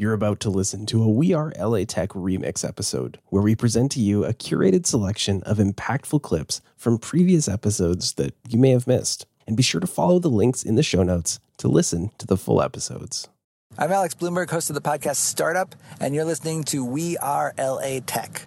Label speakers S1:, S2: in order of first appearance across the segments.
S1: You're about to listen to a We Are LA Tech remix episode where we present to you a curated selection of impactful clips from previous episodes that you may have missed. And be sure to follow the links in the show notes to listen to the full episodes.
S2: I'm Alex Blumberg, host of the podcast Startup, and you're listening to We Are LA Tech.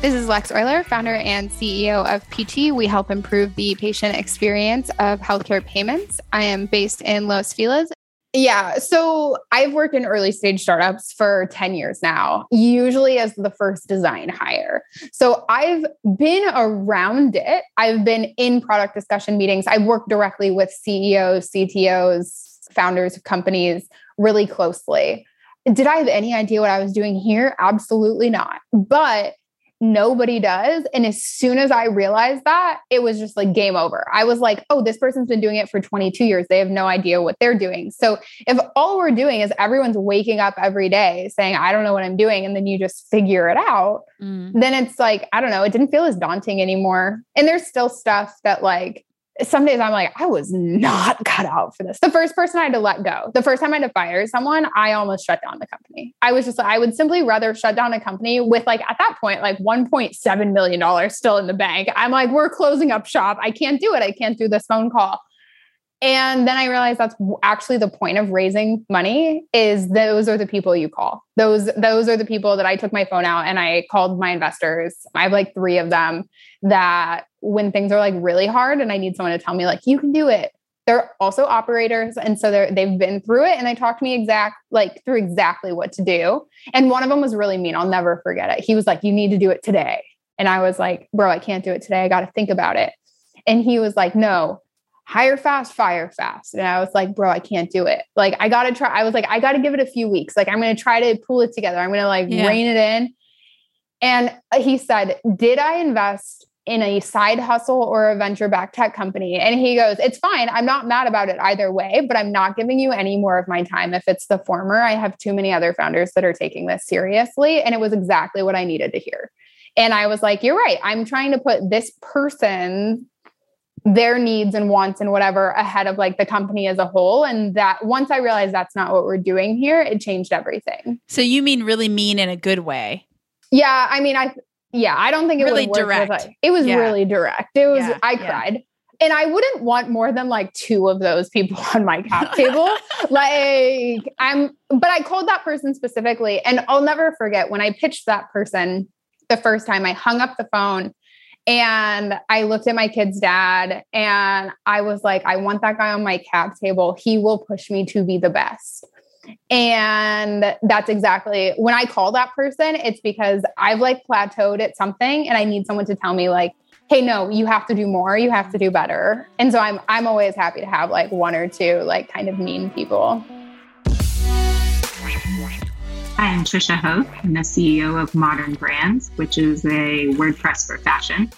S3: This is Lex Oiler, founder and CEO of PT. We help improve the patient experience of healthcare payments. I am based in Los Feliz. Yeah, so I've worked in early stage startups for 10 years now, usually as the first design hire. So I've been around it. I've been in product discussion meetings. I've worked directly with CEOs, CTOs, founders of companies really closely. Did I have any idea what I was doing here? Absolutely not. But nobody does. And as soon as I realized that, it was just like game over. I was like, oh, this person's been doing it for 22 years. They have no idea what they're doing. So if all we're doing is everyone's waking up every day saying, I don't know what I'm doing, and then you just figure it out, mm. then it's like, I don't know, it didn't feel as daunting anymore. And there's still stuff that like, some days I'm like, I was not cut out for this. The first person I had to let go, the first time I had to fire someone, I almost shut down the company. I was just like, I would simply rather shut down a company with like at that point, like $1.7 million still in the bank. I'm like, we're closing up shop. I can't do it. I can't do this phone call. And then I realized that's actually the point of raising money is those are the people you call. Those those are the people that I took my phone out and I called my investors. I have like 3 of them that when things are like really hard and I need someone to tell me like you can do it. They're also operators and so they're they've been through it and they talked to me exact like through exactly what to do. And one of them was really mean. I'll never forget it. He was like you need to do it today. And I was like, "Bro, I can't do it today. I got to think about it." And he was like, "No, hire fast, fire fast. And I was like, bro, I can't do it. Like, I got to try. I was like, I got to give it a few weeks. Like, I'm going to try to pull it together. I'm going to like yeah. rein it in. And he said, Did I invest in a side hustle or a venture back tech company? And he goes, It's fine. I'm not mad about it either way, but I'm not giving you any more of my time if it's the former. I have too many other founders that are taking this seriously. And it was exactly what I needed to hear. And I was like, You're right. I'm trying to put this person their needs and wants and whatever ahead of like the company as a whole and that once i realized that's not what we're doing here it changed everything
S4: so you mean really mean in a good way
S3: yeah i mean i yeah i don't think it
S4: was
S3: really
S4: direct
S3: it was yeah. really direct it was yeah, i cried and i wouldn't want more than like two of those people on my cap table like i'm but i called that person specifically and i'll never forget when i pitched that person the first time i hung up the phone and I looked at my kid's dad and I was like, I want that guy on my cap table. He will push me to be the best. And that's exactly when I call that person, it's because I've like plateaued at something and I need someone to tell me, like, hey, no, you have to do more, you have to do better. And so I'm I'm always happy to have like one or two like kind of mean people.
S5: Hi, I'm Tricia Hoke. I'm the CEO of Modern Brands, which is a WordPress for fashion.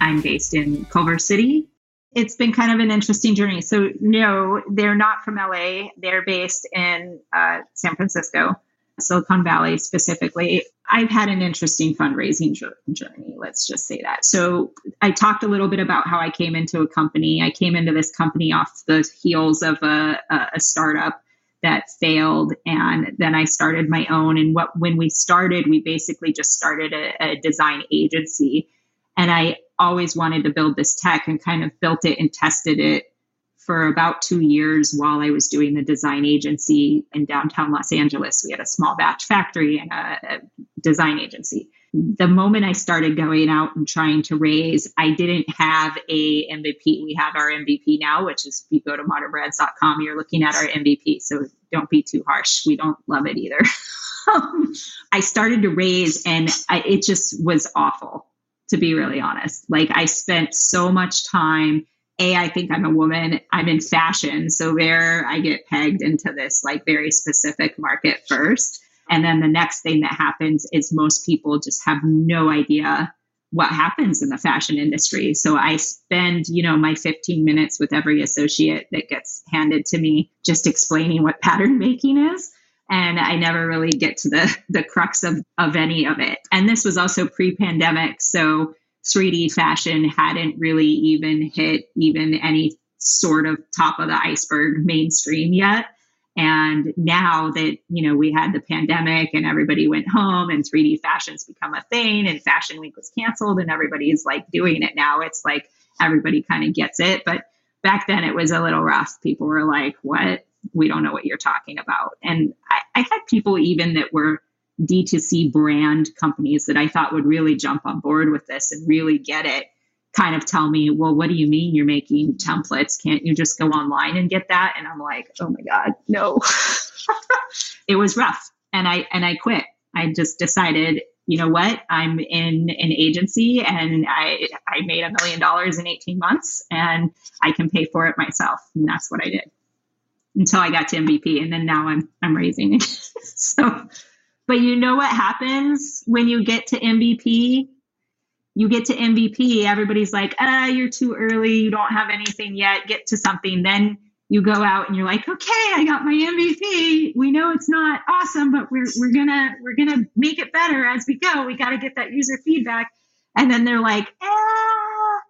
S5: I'm based in Culver City. It's been kind of an interesting journey. So, no, they're not from LA. They're based in uh, San Francisco, Silicon Valley specifically. I've had an interesting fundraising journey, let's just say that. So, I talked a little bit about how I came into a company. I came into this company off the heels of a, a startup that failed and then i started my own and what when we started we basically just started a, a, design agency and i always wanted to build this tech and kind of built it and tested it for about two years while I was doing the design agency in downtown Los Angeles. We had a small batch factory and a, a design agency. The moment I started going out and trying to raise, I didn't have a MVP. We have our MVP now, which is if you go to modernbrands.com, you're looking at our MVP. So don't be too harsh. We don't love it either. Um, I started to raise and I, it just was awful, to be really honest. Like I spent so much time a i think i'm a woman i'm in fashion so there i get pegged into this like very specific market first. And then the next thing that happens is most people just have no idea what happens in the fashion industry. So i spend you know my 15 minutes with every associate that gets handed to me just explaining what pattern making is and i never really get to the the crux of of any of it and this was also pre-pandemic so 3D fashion hadn't really even hit even any sort of top of the iceberg mainstream yet. And now that, you know, we had the pandemic and everybody went home and 3D fashion's become a thing and Fashion Week was canceled and everybody's like doing it now, it's like everybody kind of gets it. But back then it was a little rough. People were like, what? We don't know what you're talking about. And I, I had people even that were D2C brand companies that I thought would really jump on board with this and really get it kind of tell me, well, what do you mean you're making templates? Can't you just go online and get that? And I'm like, oh my God, no. it was rough. And I and I quit. I just decided, you know what? I'm in an agency and I I made a million dollars in 18 months and I can pay for it myself. And that's what I did until I got to MVP. And then now I'm I'm raising it. so but you know what happens when you get to MVP? You get to MVP, everybody's like, ah, you're too early. You don't have anything yet. Get to something. Then you go out and you're like, okay, I got my MVP. We know it's not awesome, but we're we're gonna we're gonna make it better as we go. We got to get that user feedback. And then they're like, ah,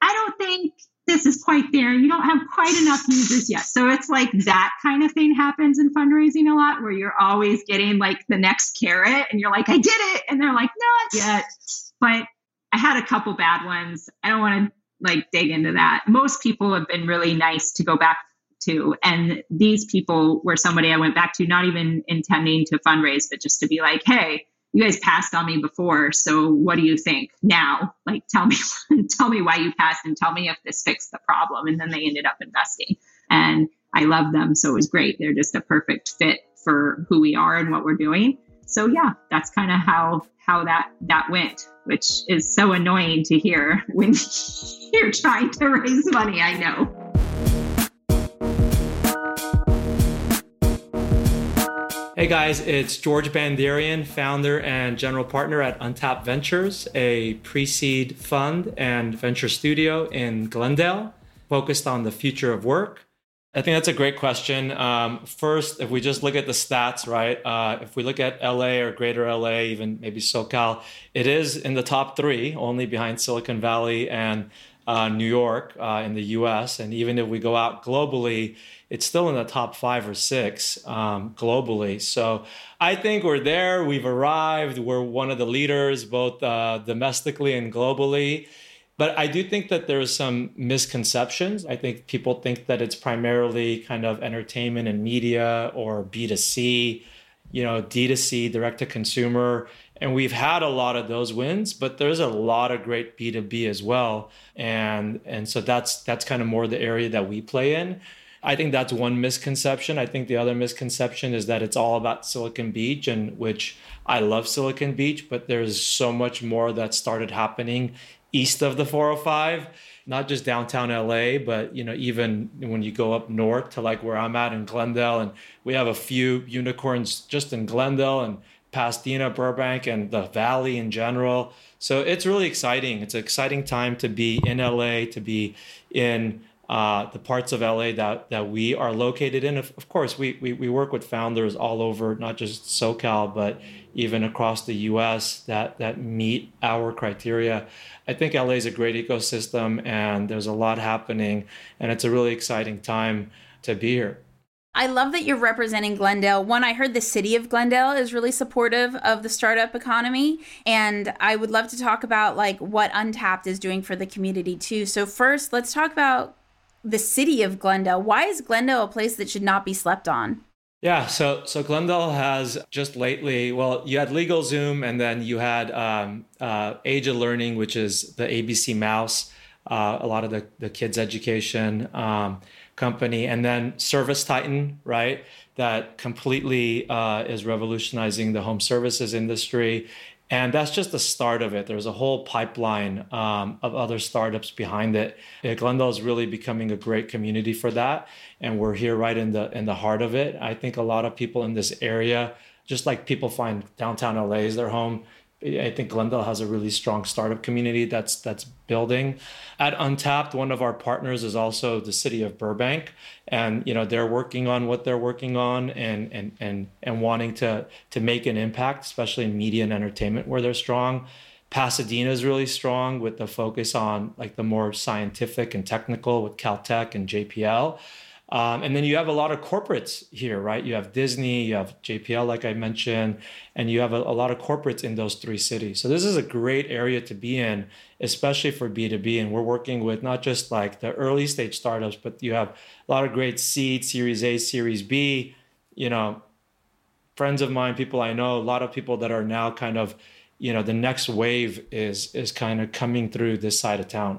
S5: I don't think this is quite there. You don't have quite enough users yet. So it's like that kind of thing happens in fundraising a lot where you're always getting like the next carrot and you're like, I did it. And they're like, not yet. But I had a couple bad ones. I don't want to like dig into that. Most people have been really nice to go back to. And these people were somebody I went back to, not even intending to fundraise, but just to be like, hey, you guys passed on me before so what do you think now? Like tell me tell me why you passed and tell me if this fixed the problem. And then they ended up investing. And i love them so it was great. They're just a perfect fit for who we are and what we're doing. So yeah that's kind of how how that that went which is so annoying to hear when you're trying to raise money i know
S6: Hey guys, it's George Bandarian, founder and general partner at Untapped Ventures, a pre seed fund and venture studio in Glendale focused on the future of work. I think that's a great question. Um, first, if we just look at the stats, right? Uh, if we look at LA or greater LA, even maybe SoCal, it is in the top three, only behind Silicon Valley and uh, New York uh, in the US. And even if we go out globally, it's still in the top five or six um, globally. So I think we're there. We've arrived. We're one of the leaders, both uh, domestically and globally. But I do think that there's some misconceptions. I think people think that it's primarily kind of entertainment and media or B2C, you know, D2C, direct to consumer. And we've had a lot of those wins, but there's a lot of great B2B as well. And and so that's that's kind of more the area that we play in. I think that's one misconception. I think the other misconception is that it's all about Silicon Beach, and which I love Silicon Beach, but there's so much more that started happening east of the 405, not just downtown LA, but you know even when you go up north to like where I'm at in Glendale, and we have a few unicorns just in Glendale and Pasadena, Burbank, and the Valley in general. So it's really exciting. It's an exciting time to be in LA, to be in uh, the parts of LA that, that we are located in. Of, of course, we, we, we work with founders all over, not just SoCal, but even across the US that, that meet our criteria. I think LA is a great ecosystem and there's a lot happening, and it's a really exciting time to be here.
S4: I love that you're representing Glendale. One, I heard the city of Glendale is really supportive of the startup economy, and I would love to talk about like what Untapped is doing for the community too. So first, let's talk about the city of Glendale. Why is Glendale a place that should not be slept on?
S6: Yeah, so so Glendale has just lately. Well, you had LegalZoom, and then you had um, uh, Age of Learning, which is the ABC Mouse, uh, a lot of the the kids education um, company, and then ServiceTitan, right? That completely uh, is revolutionizing the home services industry. And that's just the start of it. There's a whole pipeline um, of other startups behind it. Glendale is really becoming a great community for that, and we're here right in the in the heart of it. I think a lot of people in this area, just like people find downtown LA is their home, I think Glendale has a really strong startup community that's that's building. At Untapped, one of our partners is also the city of Burbank, and you know they're working on what they're working on and and and and wanting to to make an impact, especially in media and entertainment where they're strong. Pasadena is really strong with the focus on like the more scientific and technical with Caltech and JPL. Um, and then you have a lot of corporates here, right? You have Disney, you have JPL, like I mentioned, and you have a, a, lot of corporates in those three cities. So this is a great area to be in, especially for B2B. And we're working with not just like the early stage startups, but you have a lot of great seed, Series A, Series B, you know, friends of mine, people I know, a lot of people that are now kind of, you know, the next wave is is kind of coming through this side of town.